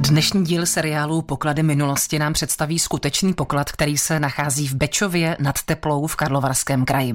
Dnešní díl seriálu Poklady minulosti nám představí skutečný poklad, který se nachází v Bečově nad Teplou v Karlovarském kraji.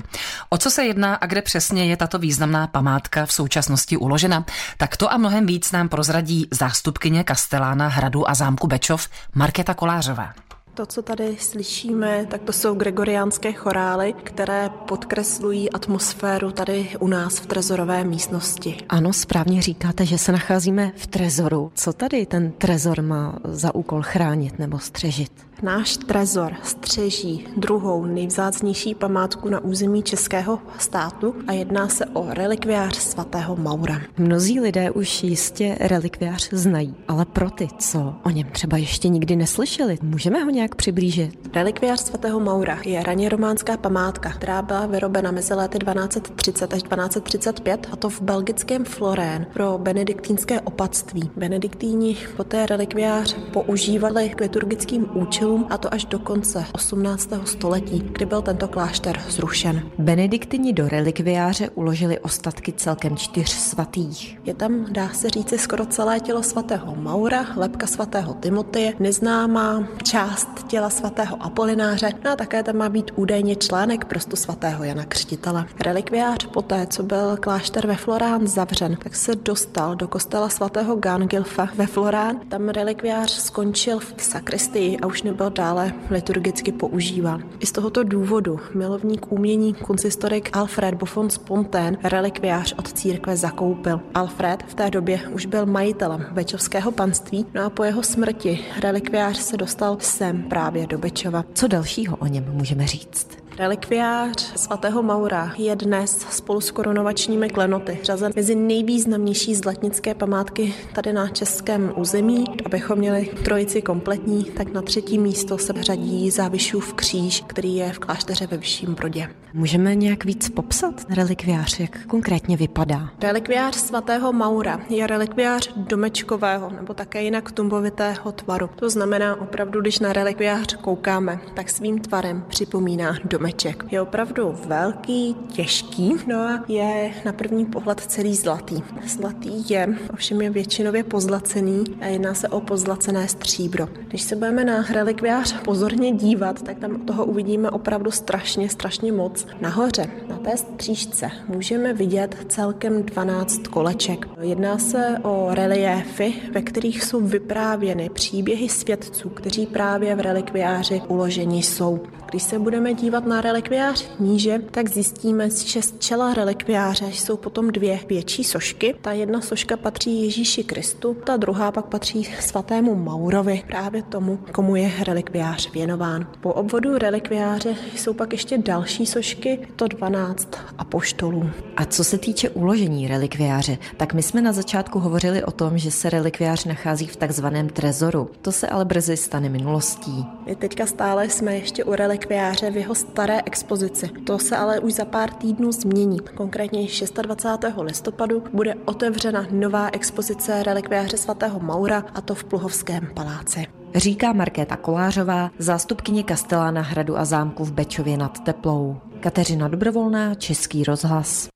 O co se jedná a kde přesně je tato významná památka v současnosti uložena, tak to a mnohem víc nám prozradí zástupkyně Kastelána hradu a zámku Bečov Markéta Kolářová. To, co tady slyšíme, tak to jsou gregoriánské chorály, které podkreslují atmosféru tady u nás v trezorové místnosti. Ano, správně říkáte, že se nacházíme v trezoru. Co tady ten trezor má za úkol chránit nebo střežit? Náš trezor střeží druhou nejvzácnější památku na území českého státu a jedná se o relikviář svatého Maura. Mnozí lidé už jistě relikviář znají, ale pro ty, co o něm třeba ještě nikdy neslyšeli, můžeme ho nějak přiblížit? Relikviář svatého Maura je raně románská památka, která byla vyrobena mezi lety 1230 až 1235 a to v belgickém Florén pro benediktínské opatství. Benediktíni poté relikviář používali k liturgickým účelům kostelům a to až do konce 18. století, kdy byl tento klášter zrušen. Benediktini do relikviáře uložili ostatky celkem čtyř svatých. Je tam, dá se říci, skoro celé tělo svatého Maura, lepka svatého Timoteje, neznámá část těla svatého Apolináře, no a také tam má být údajně článek prostu svatého Jana Křtitele. Relikviář poté, co byl klášter ve Florán zavřen, tak se dostal do kostela svatého Gangilfa ve Florán. Tam relikviář skončil v sakristii a už nebyl byl dále liturgicky používán. I z tohoto důvodu milovník umění konsistorik Alfred Buffon Spontaine relikviář od církve zakoupil. Alfred v té době už byl majitelem Bečovského panství, no a po jeho smrti relikviář se dostal sem právě do Bečova. Co dalšího o něm můžeme říct? Relikviář svatého Maura je dnes spolu s korunovačními klenoty řazen mezi nejvýznamnější zlatnické památky tady na českém území. Abychom měli trojici kompletní, tak na třetí místo se řadí Závišův kříž, který je v klášteře ve Vyšším Brodě. Můžeme nějak víc popsat relikviář, jak konkrétně vypadá? Relikviář svatého Maura je relikviář domečkového nebo také jinak tumbovitého tvaru. To znamená opravdu, když na relikviář koukáme, tak svým tvarem připomíná domečkového stromeček. Je opravdu velký, těžký, no a je na první pohled celý zlatý. Zlatý je, ovšem je většinově pozlacený a jedná se o pozlacené stříbro. Když se budeme na relikviář pozorně dívat, tak tam toho uvidíme opravdu strašně, strašně moc. Nahoře, na té střížce, můžeme vidět celkem 12 koleček. Jedná se o reliéfy, ve kterých jsou vyprávěny příběhy svědců, kteří právě v relikviáři uloženi jsou. Když se budeme dívat na relikviář níže, tak zjistíme, že z čela relikviáře jsou potom dvě větší sošky. Ta jedna soška patří Ježíši Kristu, ta druhá pak patří svatému Maurovi, právě tomu, komu je relikviář věnován. Po obvodu relikviáře jsou pak ještě další sošky, to 12 apoštolů. A co se týče uložení relikviáře, tak my jsme na začátku hovořili o tom, že se relikviář nachází v takzvaném trezoru. To se ale brzy stane minulostí. My teďka stále jsme ještě u relikviáře relikviáře v jeho staré expozici. To se ale už za pár týdnů změní. Konkrétně 26. listopadu bude otevřena nová expozice relikviáře svatého Maura a to v Pluhovském paláci. Říká Markéta Kolářová, zástupkyně Kastelána hradu a zámku v Bečově nad Teplou. Kateřina Dobrovolná, Český rozhlas.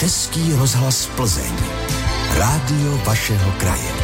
Český rozhlas Plzeň. Rádio vašeho kraje.